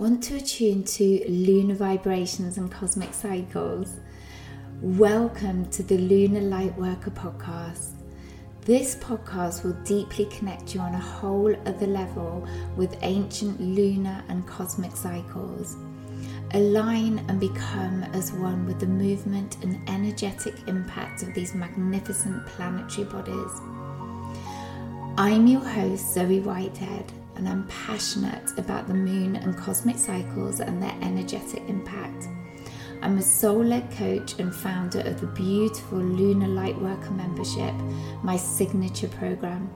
Want to attune to lunar vibrations and cosmic cycles? Welcome to the Lunar Lightworker podcast. This podcast will deeply connect you on a whole other level with ancient lunar and cosmic cycles. Align and become as one with the movement and energetic impact of these magnificent planetary bodies. I'm your host, Zoe Whitehead and I'm passionate about the moon and cosmic cycles and their energetic impact. I'm a soul led coach and founder of the beautiful Lunar Lightworker membership, my signature program.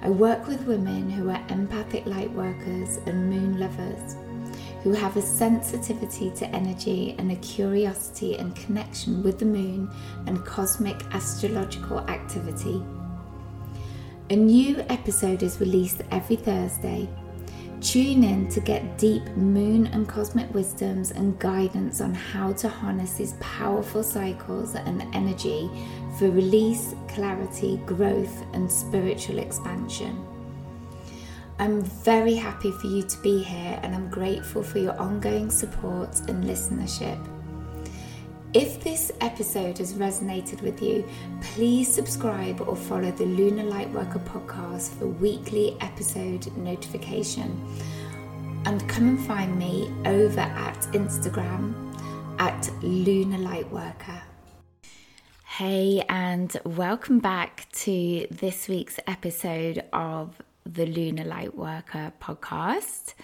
I work with women who are empathic lightworkers and moon lovers, who have a sensitivity to energy and a curiosity and connection with the moon and cosmic astrological activity. A new episode is released every Thursday. Tune in to get deep moon and cosmic wisdoms and guidance on how to harness these powerful cycles and energy for release, clarity, growth, and spiritual expansion. I'm very happy for you to be here and I'm grateful for your ongoing support and listenership. If this episode has resonated with you, please subscribe or follow the Lunar Lightworker podcast for weekly episode notification. And come and find me over at Instagram at Lunar Lightworker. Hey, and welcome back to this week's episode of the Lunar Lightworker podcast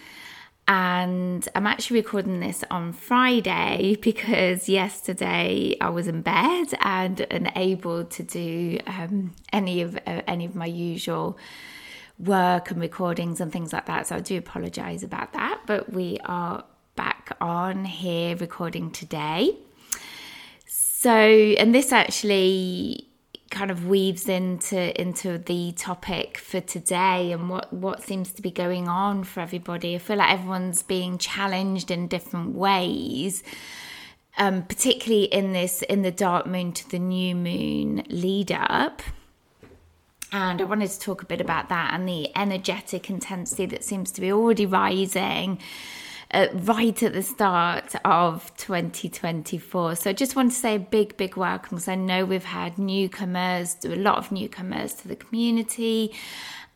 and I'm actually recording this on Friday because yesterday I was in bed and unable to do um, any of uh, any of my usual work and recordings and things like that. So I do apologize about that, but we are back on here recording today. So, and this actually kind of weaves into into the topic for today and what what seems to be going on for everybody. I feel like everyone's being challenged in different ways. Um, particularly in this in the dark moon to the new moon lead up and I wanted to talk a bit about that and the energetic intensity that seems to be already rising uh, right at the start of 2024. So I just want to say a big, big welcome because I know we've had newcomers, a lot of newcomers to the community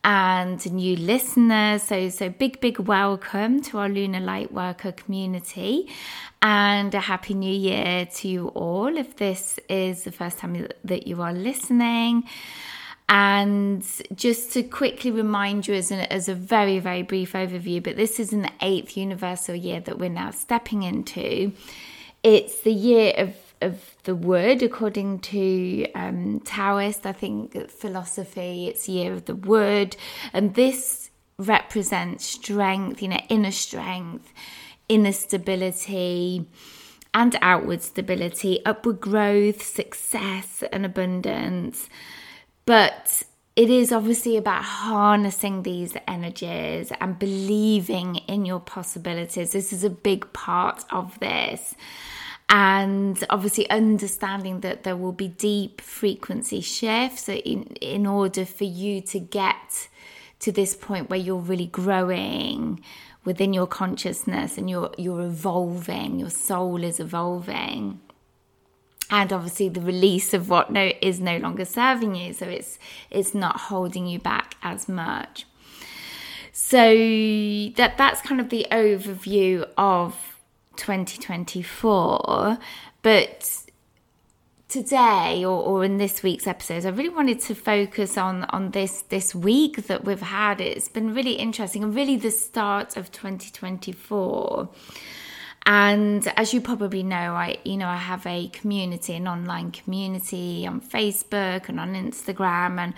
and new listeners. So, so big, big welcome to our Lunar Lightworker community and a happy new year to you all. If this is the first time that you are listening, and just to quickly remind you, as, an, as a very, very brief overview, but this is an eighth universal year that we're now stepping into. It's the year of, of the wood, according to um, Taoist, I think, philosophy. It's year of the wood. And this represents strength, you know, inner strength, inner stability and outward stability, upward growth, success, and abundance. But it is obviously about harnessing these energies and believing in your possibilities. This is a big part of this. And obviously, understanding that there will be deep frequency shifts in, in order for you to get to this point where you're really growing within your consciousness and you're, you're evolving, your soul is evolving and obviously the release of what no is no longer serving you so it's it's not holding you back as much. So that that's kind of the overview of 2024 but today or, or in this week's episodes, i really wanted to focus on on this this week that we've had. It's been really interesting and really the start of 2024 and as you probably know, I you know I have a community, an online community on Facebook and on Instagram, and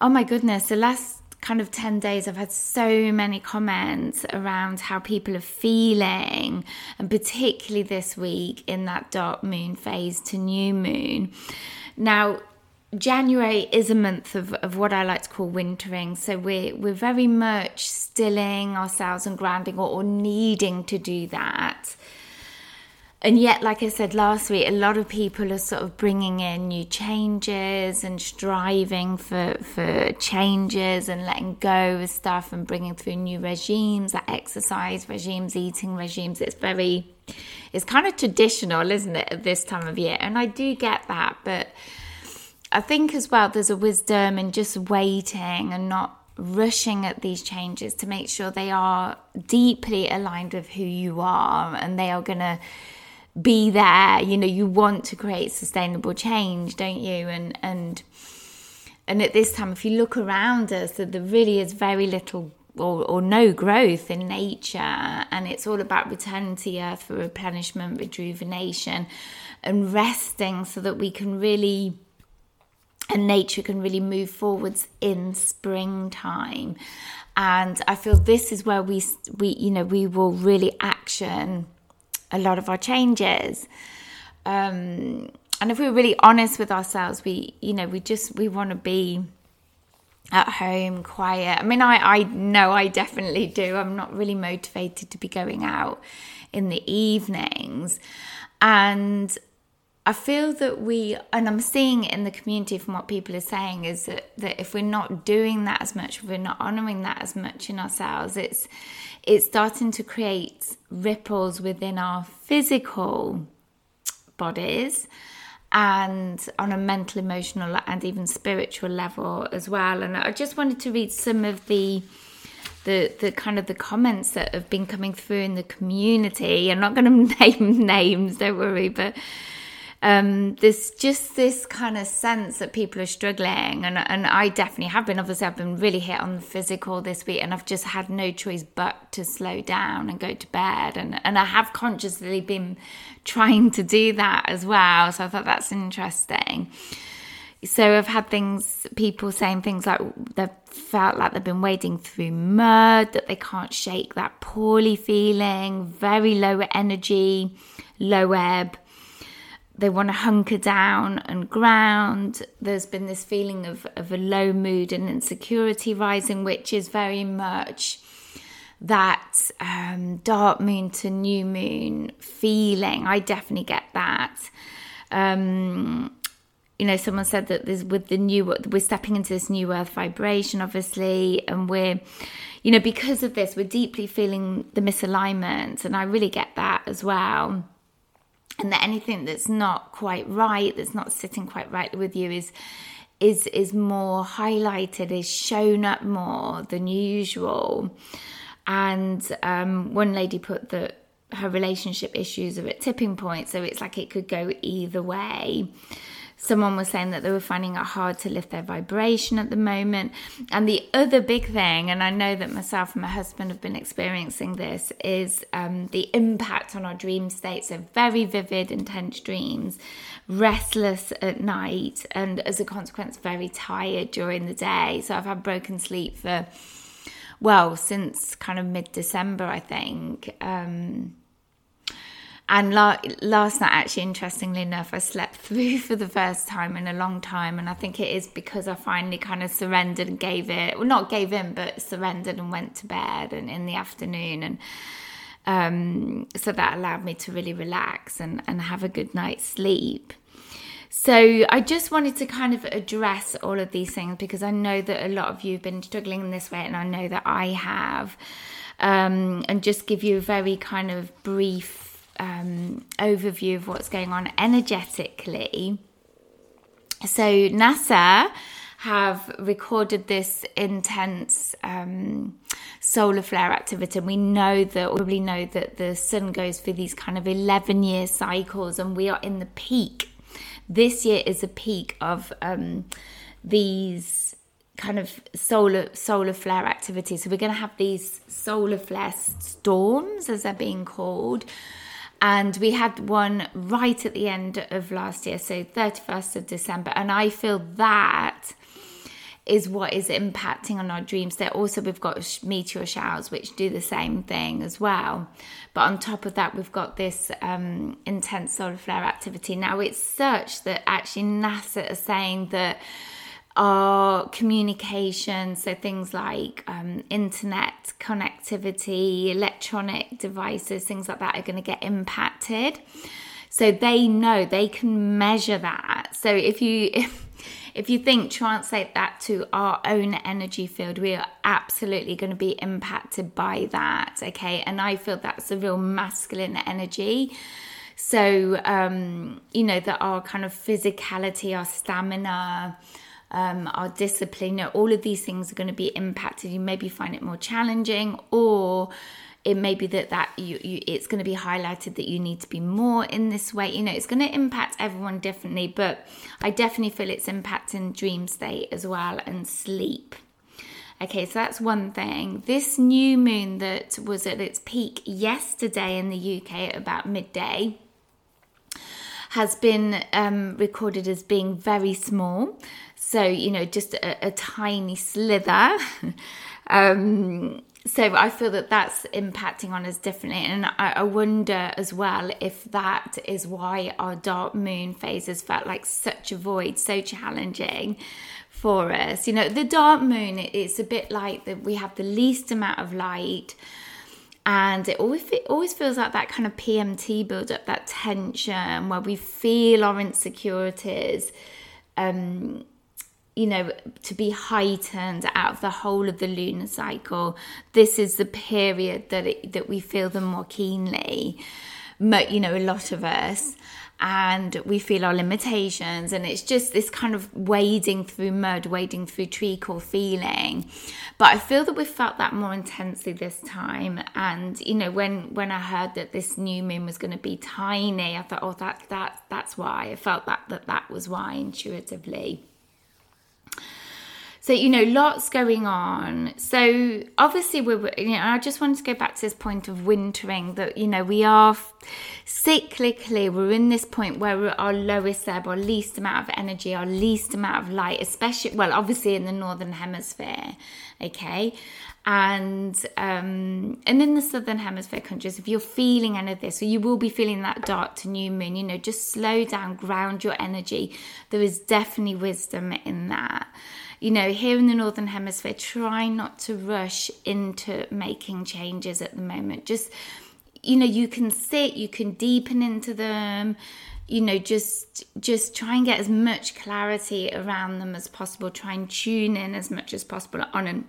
oh my goodness, the last kind of 10 days I've had so many comments around how people are feeling and particularly this week in that dark moon phase to new moon. Now January is a month of, of what I like to call wintering. So we're we're very much stilling ourselves and grounding or, or needing to do that. and yet, like I said last week, a lot of people are sort of bringing in new changes and striving for for changes and letting go of stuff and bringing through new regimes, like exercise regimes, eating regimes. It's very, it's kind of traditional, isn't it, at this time of year? And I do get that, but I think as well there's a wisdom in just waiting and not rushing at these changes to make sure they are deeply aligned with who you are and they are going to be there. You know you want to create sustainable change don't you? And and and at this time if you look around us that there really is very little or, or no growth in nature. And it's all about returning to earth for replenishment rejuvenation and resting so that we can really and nature can really move forwards in springtime and i feel this is where we we you know we will really action a lot of our changes. Um, and if we're really honest with ourselves, we, you know, we just, we want to be at home, quiet. I mean, I, I know I definitely do. I'm not really motivated to be going out in the evenings. And I feel that we, and I'm seeing it in the community from what people are saying, is that, that if we're not doing that as much, we're not honoring that as much in ourselves, it's it's starting to create ripples within our physical bodies and on a mental, emotional, and even spiritual level as well. And I just wanted to read some of the the the kind of the comments that have been coming through in the community. I'm not going to name names, don't worry, but um, there's just this kind of sense that people are struggling, and and I definitely have been. Obviously, I've been really hit on the physical this week, and I've just had no choice but to slow down and go to bed, and and I have consciously been trying to do that as well. So I thought that's interesting. So I've had things, people saying things like they've felt like they've been wading through mud, that they can't shake that poorly feeling, very low energy, low ebb they want to hunker down and ground. There's been this feeling of, of a low mood and insecurity rising, which is very much that um, dark moon to new moon feeling. I definitely get that. Um, you know, someone said that there's with the new, we're stepping into this new earth vibration, obviously, and we're, you know, because of this, we're deeply feeling the misalignment, and I really get that as well and that anything that's not quite right that's not sitting quite right with you is is is more highlighted is shown up more than usual. And um, one lady put that her relationship issues are at tipping point so it's like it could go either way Someone was saying that they were finding it hard to lift their vibration at the moment. And the other big thing, and I know that myself and my husband have been experiencing this, is um, the impact on our dream states of very vivid, intense dreams, restless at night, and as a consequence, very tired during the day. So I've had broken sleep for, well, since kind of mid December, I think. Um, and la- last night, actually, interestingly enough, I slept through for the first time in a long time. And I think it is because I finally kind of surrendered and gave it, well, not gave in, but surrendered and went to bed and in the afternoon. And um, so that allowed me to really relax and, and have a good night's sleep. So I just wanted to kind of address all of these things because I know that a lot of you have been struggling in this way, and I know that I have. Um, and just give you a very kind of brief um, overview of what's going on energetically. So, NASA have recorded this intense um, solar flare activity. And we know that, probably know that the sun goes through these kind of 11 year cycles, and we are in the peak. This year is a peak of um, these kind of solar solar flare activity. So we're going to have these solar flare storms, as they're being called, and we had one right at the end of last year, so 31st of December. And I feel that is what is impacting on our dreams. There also we've got meteor showers which do the same thing as well. But on top of that, we've got this um, intense solar flare activity. Now it's such that actually NASA are saying that our communication, so things like um, internet connectivity, electronic devices, things like that are going to get impacted. So they know they can measure that. So if you if, if you think translate that to our own energy field, we are absolutely going to be impacted by that. Okay, and I feel that's a real masculine energy. So, um, you know, that our kind of physicality, our stamina, um, our discipline, all of these things are going to be impacted. You maybe find it more challenging, or it may be that that you, you it's going to be highlighted that you need to be more in this way. You know, it's going to impact everyone differently, but I definitely feel it's impacting dream state as well and sleep. Okay, so that's one thing. This new moon that was at its peak yesterday in the UK at about midday has been um, recorded as being very small. So, you know, just a, a tiny slither. um, so I feel that that's impacting on us differently. And I, I, wonder as well if that is why our dark moon phases felt like such a void, so challenging for us. You know, the dark moon, it's a bit like that we have the least amount of light and it always it always feels like that kind of PMT build up, that tension where we feel our insecurities, um, you know, to be heightened out of the whole of the lunar cycle. This is the period that it, that we feel them more keenly. You know, a lot of us. And we feel our limitations. And it's just this kind of wading through mud wading through treacle feeling. But i feel that we felt that more intensely this time. And you know when when i heard that this new moon was going to be tiny i thought oh that that that's why. I felt that that that was why intuitively so, you know, lots going on. So, obviously, we're, you know, I just wanted to go back to this point of wintering that, you know, we are cyclically, we're in this point where we're at our lowest ebb, our least amount of energy, our least amount of light, especially, well, obviously in the Northern Hemisphere, okay? and um, and in the southern hemisphere countries if you're feeling any of this or you will be feeling that dark to new moon you know just slow down ground your energy there is definitely wisdom in that you know, here in the Northern Hemisphere, try not to rush into making changes at the moment. Just, you know, you can sit, you can deepen into them, you know, just just try and get as much clarity around them as possible. Try and tune in as much as possible on an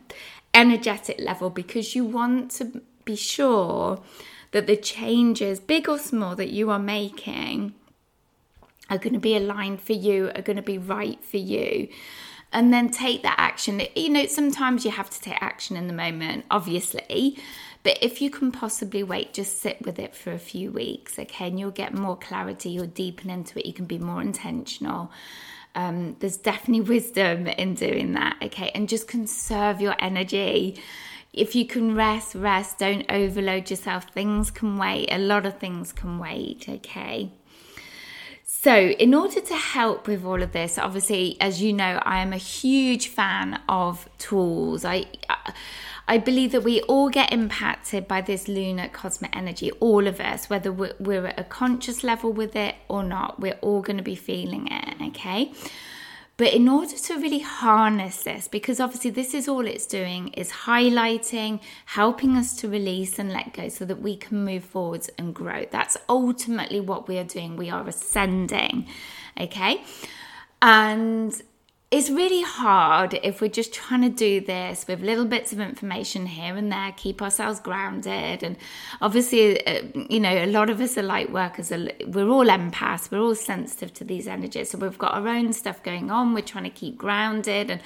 energetic level because you want to be sure that the changes, big or small, that you are making are going to be aligned for you, are going to be right for you and then take that action. You know, sometimes you have to take action in the moment, obviously, but if you can possibly wait, just sit with it for a few weeks, okay, and you'll get more clarity, you'll deepen into it, you can be more intentional. Um, there's definitely wisdom in doing that, okay, and just conserve your energy. If you can rest, rest, don't overload yourself. Things can wait, a lot of things can wait, okay. So, in order to help with all of this, obviously, as you know, I am a huge fan of tools. I I believe that we all get impacted by this lunar cosmic energy, all of us, whether we're at a conscious level with it or not, we're all going to be feeling it, okay? But in order to really harness this, because obviously this is all it's doing, is highlighting, helping us to release and let go so that we can move forwards and grow. That's ultimately what we are doing. We are ascending. Okay. And it's really hard if we're just trying to do this with little bits of information here and there, keep ourselves grounded. And obviously, uh, you know, a lot of us are light workers, we're all empaths, we're all sensitive to these energies. So we've got our own stuff going on, we're trying to keep grounded. And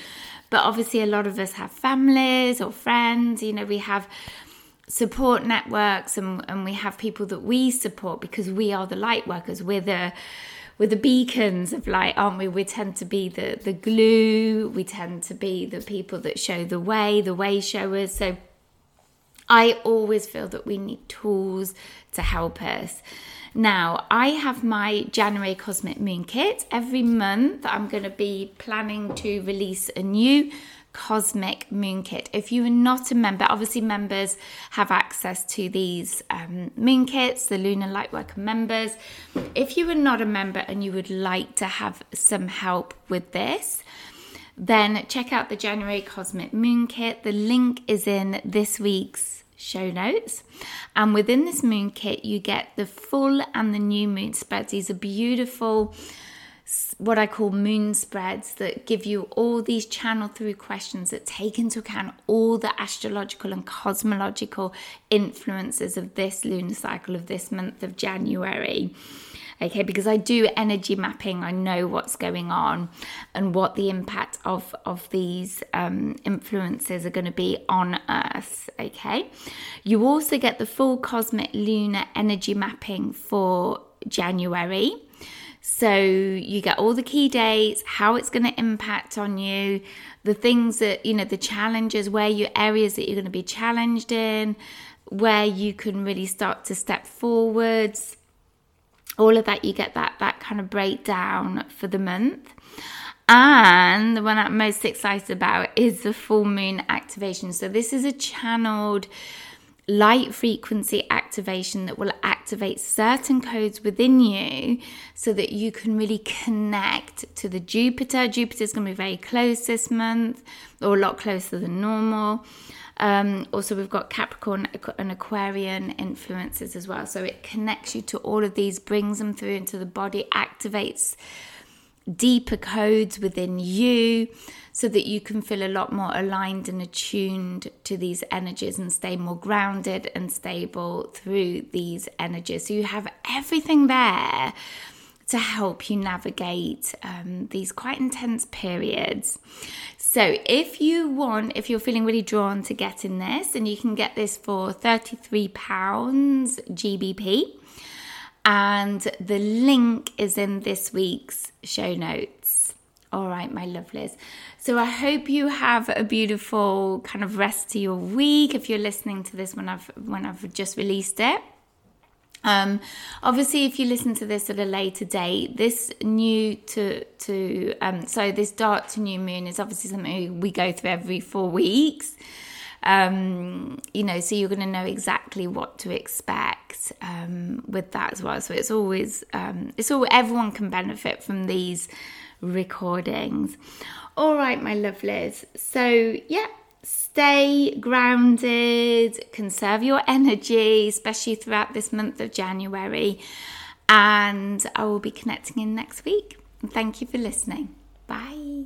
but obviously, a lot of us have families or friends, you know, we have support networks and, and we have people that we support because we are the light workers, we're the we're the beacons of light, aren't we? We tend to be the the glue. We tend to be the people that show the way, the way showers. So I always feel that we need tools to help us. Now, I have my January Cosmic Moon Kit. Every month, I'm going to be planning to release a new Cosmic Moon Kit. If you are not a member, obviously members have access to these um, moon kits, the Lunar Lightworker members. If you are not a member and you would like to have some help with this, then check out the January Cosmic Moon Kit. The link is in this week's show notes. And within this moon kit, you get the full and the new moon spreads. These are beautiful what I call moon spreads that give you all these channel through questions that take into account all the astrological and cosmological influences of this lunar cycle of this month of January. Okay, because I do energy mapping, I know what's going on and what the impact of, of these um, influences are going to be on Earth. Okay, you also get the full cosmic lunar energy mapping for January. So you get all the key dates, how it's going to impact on you, the things that, you know, the challenges, where your areas that you're going to be challenged in, where you can really start to step forwards. All of that, you get that that kind of breakdown for the month. And the one I'm most excited about is the full moon activation. So this is a channeled light frequency activation that will activate certain codes within you so that you can really connect to the Jupiter. Jupiter is going to be very close this month, or a lot closer than normal. Um, also, we've got Capricorn and Aquarian influences as well. So it connects you to all of these, brings them through into the body, activates deeper codes within you so that you can feel a lot more aligned and attuned to these energies and stay more grounded and stable through these energies. So you have everything there to help you navigate um, these quite intense periods. So, if you want, if you're feeling really drawn to getting this, and you can get this for £33 GBP, and the link is in this week's show notes. All right, my lovelies. So I hope you have a beautiful kind of rest to your week. If you're listening to this when I've when I've just released it. Um, obviously, if you listen to this at a later date, this new to to um, so this dark to new moon is obviously something we go through every four weeks. Um, you know, so you're going to know exactly what to expect um, with that as well. So it's always um, it's all everyone can benefit from these recordings. All right, my lovelies. So, yeah, stay grounded, conserve your energy, especially throughout this month of January. And I will be connecting in next week. thank you for listening. Bye.